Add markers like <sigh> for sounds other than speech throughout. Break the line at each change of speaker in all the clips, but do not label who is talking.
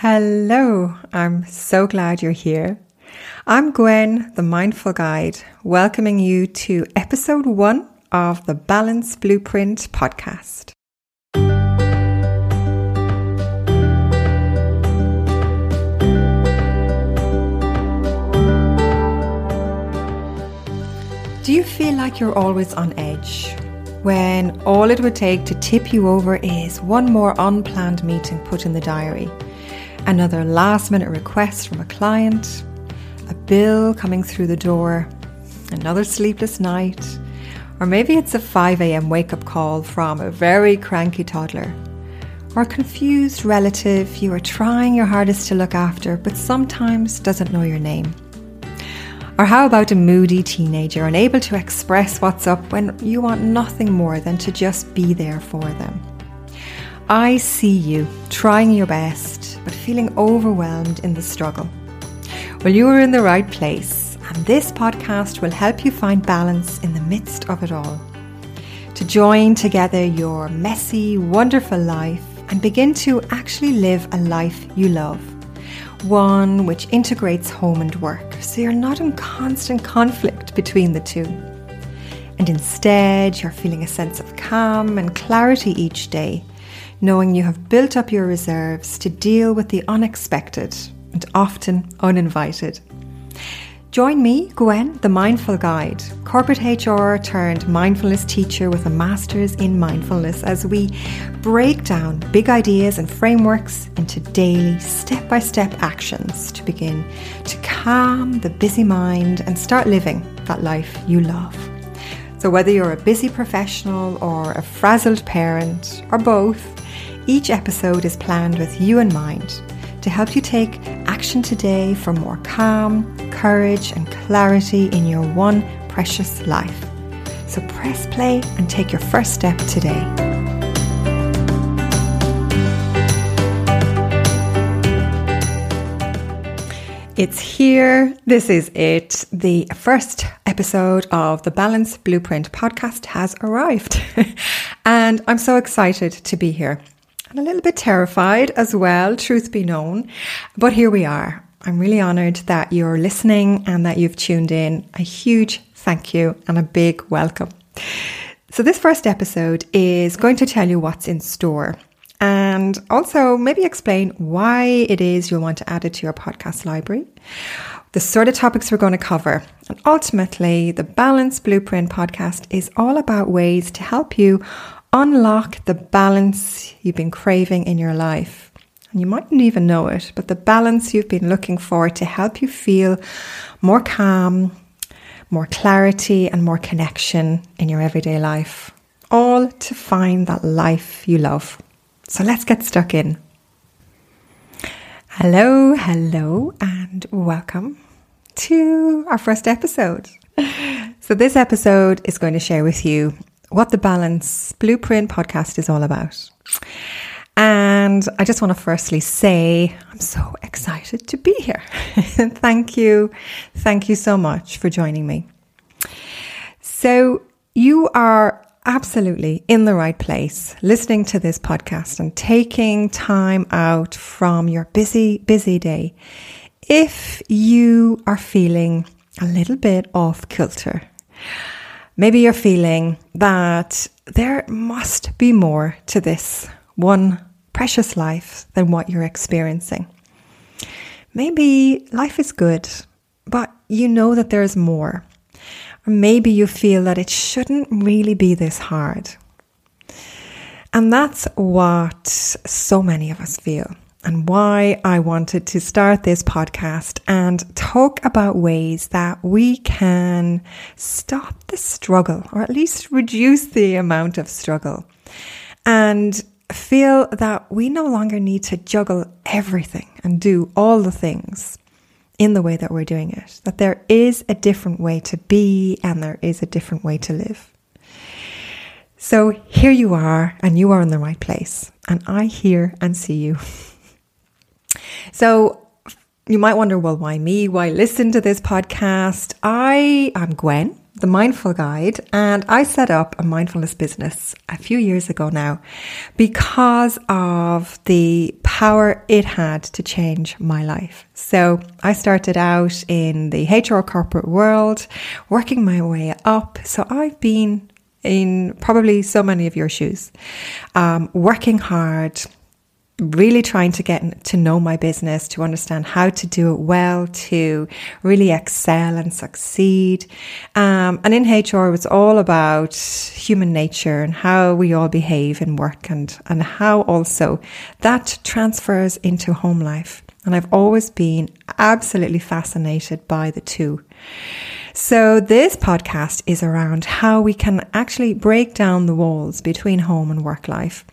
Hello, I'm so glad you're here. I'm Gwen, the Mindful Guide, welcoming you to episode one of the Balance Blueprint podcast. Do you feel like you're always on edge? When all it would take to tip you over is one more unplanned meeting put in the diary, another last minute request from a client, a bill coming through the door, another sleepless night, or maybe it's a 5am wake up call from a very cranky toddler, or a confused relative you are trying your hardest to look after but sometimes doesn't know your name. Or how about a moody teenager unable to express what's up when you want nothing more than to just be there for them? I see you trying your best, but feeling overwhelmed in the struggle. Well, you are in the right place, and this podcast will help you find balance in the midst of it all. To join together your messy, wonderful life and begin to actually live a life you love one which integrates home and work, so you're not in constant conflict between the two. And instead, you're feeling a sense of calm and clarity each day, knowing you have built up your reserves to deal with the unexpected and often uninvited. Join me, Gwen, the Mindful Guide, corporate HR turned mindfulness teacher with a master's in mindfulness, as we break down big ideas and frameworks into daily, step by step actions to begin to calm the busy mind and start living that life you love. So, whether you're a busy professional or a frazzled parent or both, each episode is planned with you in mind to help you take action today for more calm, courage, and clarity in your one precious life. So press play and take your first step today. It's here. This is it. The first episode of the Balance Blueprint podcast has arrived. <laughs> and I'm so excited to be here and a little bit terrified as well, truth be known. But here we are. I'm really honored that you're listening and that you've tuned in. A huge thank you and a big welcome. So, this first episode is going to tell you what's in store and also maybe explain why it is you'll want to add it to your podcast library, the sort of topics we're going to cover. And ultimately, the Balance Blueprint podcast is all about ways to help you unlock the balance you've been craving in your life. And you mightn't even know it, but the balance you've been looking for to help you feel more calm, more clarity, and more connection in your everyday life. All to find that life you love. So let's get stuck in. Hello, hello, and welcome to our first episode. So, this episode is going to share with you what the Balance Blueprint podcast is all about. And I just want to firstly say I'm so excited to be here. <laughs> Thank you. Thank you so much for joining me. So, you are absolutely in the right place listening to this podcast and taking time out from your busy, busy day. If you are feeling a little bit off kilter, Maybe you're feeling that there must be more to this one precious life than what you're experiencing. Maybe life is good, but you know that there's more. Maybe you feel that it shouldn't really be this hard. And that's what so many of us feel and why I wanted to start this podcast and talk about ways that we can stop the struggle or at least reduce the amount of struggle and feel that we no longer need to juggle everything and do all the things in the way that we're doing it. That there is a different way to be and there is a different way to live. So here you are, and you are in the right place, and I hear and see you. <laughs> So you might wonder, well, why me? Why listen to this podcast? I am Gwen, the Mindful Guide, and I set up a mindfulness business a few years ago now because of the power it had to change my life. So I started out in the HR corporate world, working my way up. So I've been in probably so many of your shoes, um, working hard, really trying to get to know my business, to understand how to do it well, to really excel and succeed. Um, and in HR, it's all about human nature and how we all behave in work and, and how also that transfers into home life. And I've always been absolutely fascinated by the two. So, this podcast is around how we can actually break down the walls between home and work life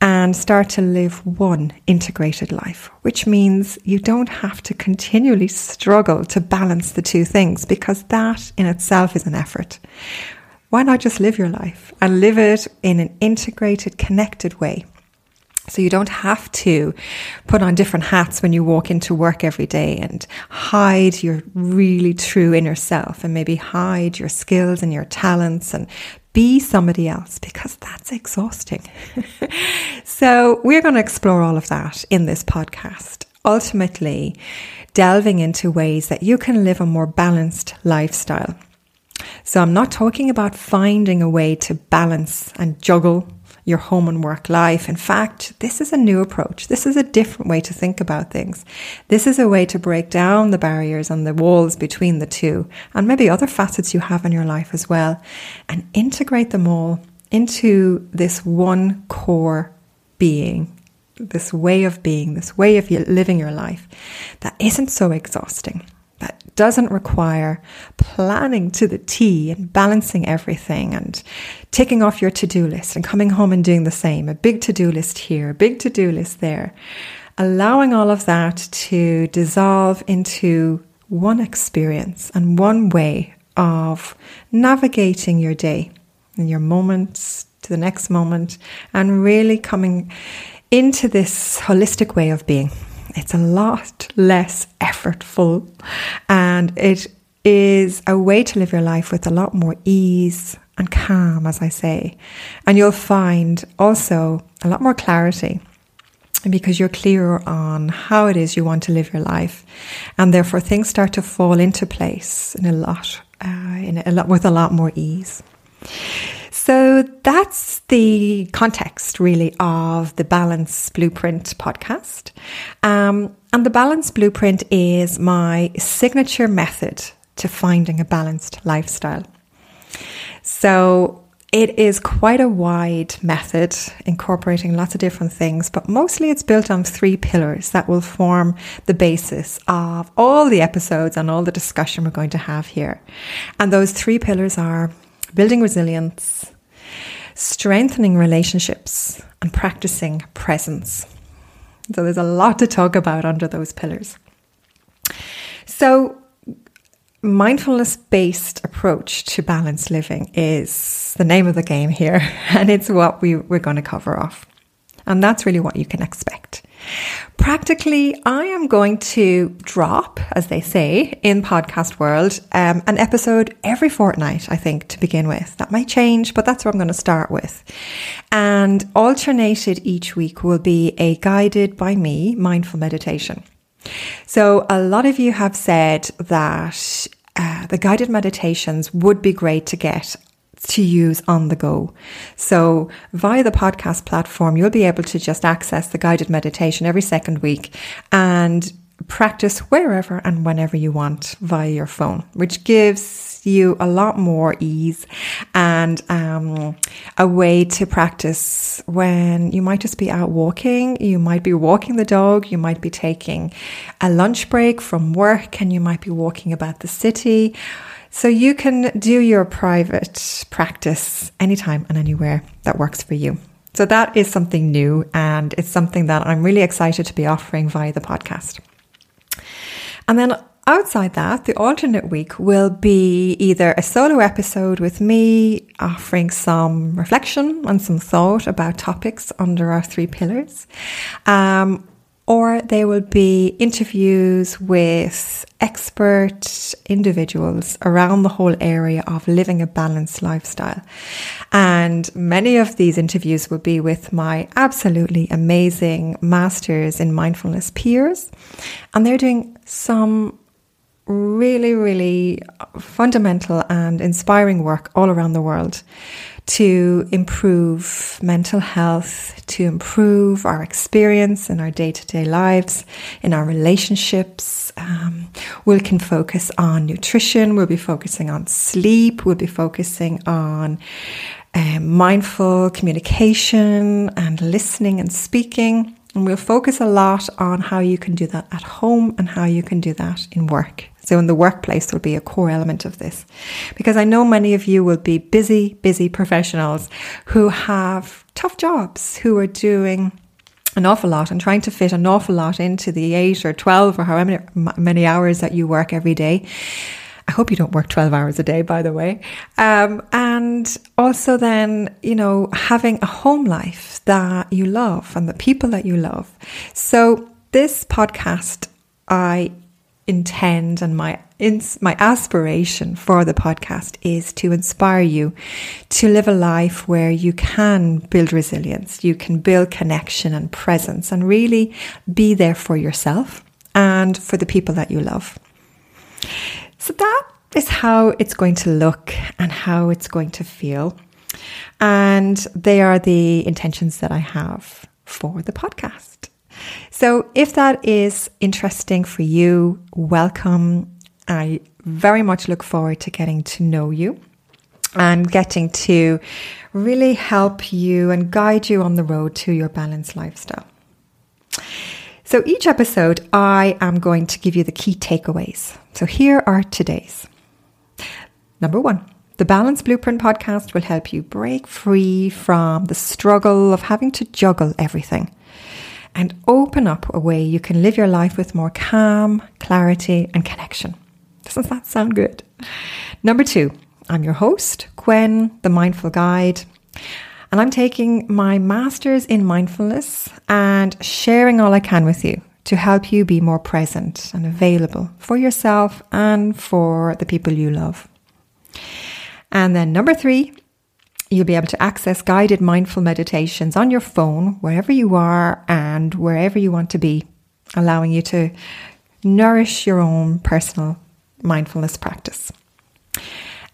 and start to live one integrated life, which means you don't have to continually struggle to balance the two things because that in itself is an effort. Why not just live your life and live it in an integrated, connected way? So you don't have to put on different hats when you walk into work every day and hide your really true inner self and maybe hide your skills and your talents and be somebody else because that's exhausting. <laughs> so we're going to explore all of that in this podcast. Ultimately, delving into ways that you can live a more balanced lifestyle. So I'm not talking about finding a way to balance and juggle your home and work life. In fact, this is a new approach. This is a different way to think about things. This is a way to break down the barriers and the walls between the two and maybe other facets you have in your life as well and integrate them all into this one core being this way of being, this way of living your life that isn't so exhausting, that doesn't require planning to the T and balancing everything and ticking off your to do list and coming home and doing the same. A big to do list here, a big to do list there. Allowing all of that to dissolve into one experience and one way of navigating your day and your moments to the next moment and really coming into this holistic way of being. It's a lot less effortful and it is a way to live your life with a lot more ease and calm, as I say. And you'll find also a lot more clarity because you're clearer on how it is you want to live your life. And therefore things start to fall into place in a lot, uh, in a lot, with a lot more ease. So that's the context, really, of the Balance Blueprint podcast. Um, and the Balance Blueprint is my signature method to finding a balanced lifestyle. So it is quite a wide method, incorporating lots of different things, but mostly it's built on three pillars that will form the basis of all the episodes and all the discussion we're going to have here. And those three pillars are building resilience, strengthening relationships, and practicing presence. So there's a lot to talk about under those pillars. So, mindfulness based approach to balanced living is the name of the game here, <laughs> and it's what we, we're going to cover off. And that's really what you can expect. Practically, I am going to drop, as they say in podcast world, um, an episode every fortnight, I think, to begin with. That might change, but that's what I'm going to start with. And alternated each week will be a guided by me mindful meditation. So, a lot of you have said that uh, the guided meditations would be great to get to use on the go. So via the podcast platform, you'll be able to just access the guided meditation every second week and practice wherever and whenever you want via your phone, which gives you a lot more ease and um, a way to practice when you might just be out walking, you might be walking the dog, you might be taking a lunch break from work, and you might be walking about the city so you can do your private practice anytime and anywhere that works for you. So that is something new and it's something that I'm really excited to be offering via the podcast. And then outside that, the alternate week will be either a solo episode with me offering some reflection and some thought about topics under our three pillars. Um, or they will be interviews with expert individuals around the whole area of living a balanced lifestyle. And many of these interviews will be with my absolutely amazing masters in mindfulness peers. And they're doing some really, really fundamental and inspiring work all around the world to improve mental health, to improve our experience in our day to day lives, in our relationships. Um, we can focus on nutrition, we'll be focusing on sleep, we'll be focusing on um, mindful communication and listening and speaking. And we'll focus a lot on how you can do that at home and how you can do that in work. So, in the workplace, will be a core element of this. Because I know many of you will be busy, busy professionals who have tough jobs, who are doing an awful lot and trying to fit an awful lot into the eight or 12 or however many hours that you work every day. I hope you don't work 12 hours a day, by the way. Um, and also, then, you know, having a home life that you love and the people that you love. So, this podcast, I intend and my my aspiration for the podcast is to inspire you to live a life where you can build resilience, you can build connection and presence and really be there for yourself and for the people that you love. So that is how it's going to look and how it's going to feel. And they are the intentions that I have for the podcast. So if that is interesting for you, welcome. I very much look forward to getting to know you and getting to really help you and guide you on the road to your balanced lifestyle. So each episode, I am going to give you the key takeaways. So here are today's. Number one, the Balance Blueprint podcast will help you break free from the struggle of having to juggle everything and open up a way you can live your life with more calm, clarity, and connection. Doesn't that sound good? Number two, I'm your host, Gwen, the Mindful Guide, and I'm taking my master's in mindfulness and sharing all I can with you to help you be more present and available for yourself and for the people you love. And then number three, You'll be able to access guided mindful meditations on your phone, wherever you are and wherever you want to be, allowing you to nourish your own personal mindfulness practice.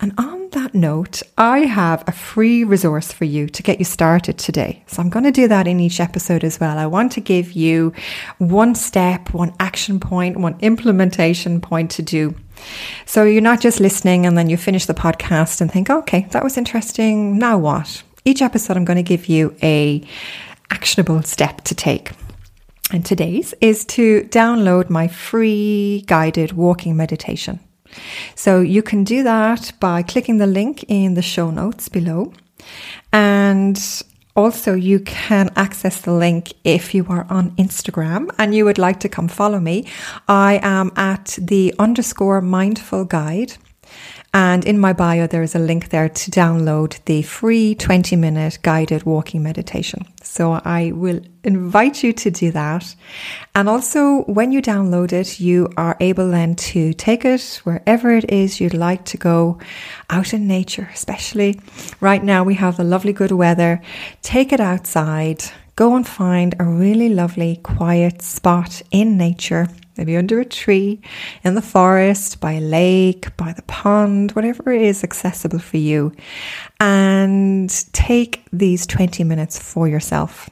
And on that note, I have a free resource for you to get you started today. So I'm going to do that in each episode as well. I want to give you one step, one action point, one implementation point to do so you're not just listening and then you finish the podcast and think, okay, that was interesting. Now what? Each episode, I'm going to give you a actionable step to take. And today's is to download my free guided walking meditation. So you can do that by clicking the link in the show notes below. And also, you can access the link if you are on Instagram and you would like to come follow me. I am at the underscore mindful guide. And in my bio, there is a link there to download the free 20 minute guided walking meditation. So I will invite you to do that. And also, when you download it, you are able then to take it wherever it is you'd like to go out in nature, especially right now we have the lovely good weather. Take it outside, go and find a really lovely quiet spot in nature maybe under a tree, in the forest, by a lake, by the pond, whatever is accessible for you. And take these 20 minutes for yourself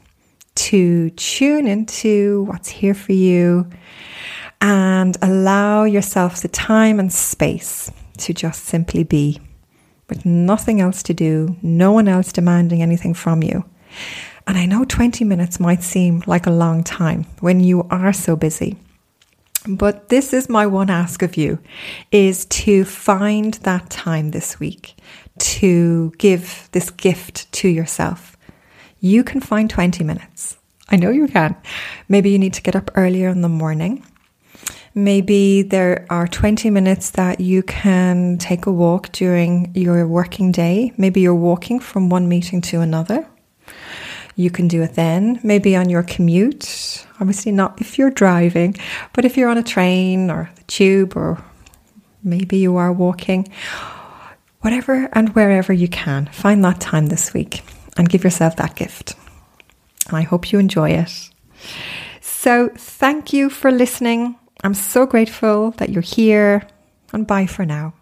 to tune into what's here for you and allow yourself the time and space to just simply be with nothing else to do, no one else demanding anything from you. And I know 20 minutes might seem like a long time when you are so busy. But this is my one ask of you is to find that time this week to give this gift to yourself. You can find 20 minutes. I know you can. Maybe you need to get up earlier in the morning. Maybe there are 20 minutes that you can take a walk during your working day. Maybe you're walking from one meeting to another. You can do it then, maybe on your commute. Obviously, not if you're driving, but if you're on a train or the tube, or maybe you are walking, whatever and wherever you can, find that time this week and give yourself that gift. And I hope you enjoy it. So, thank you for listening. I'm so grateful that you're here, and bye for now.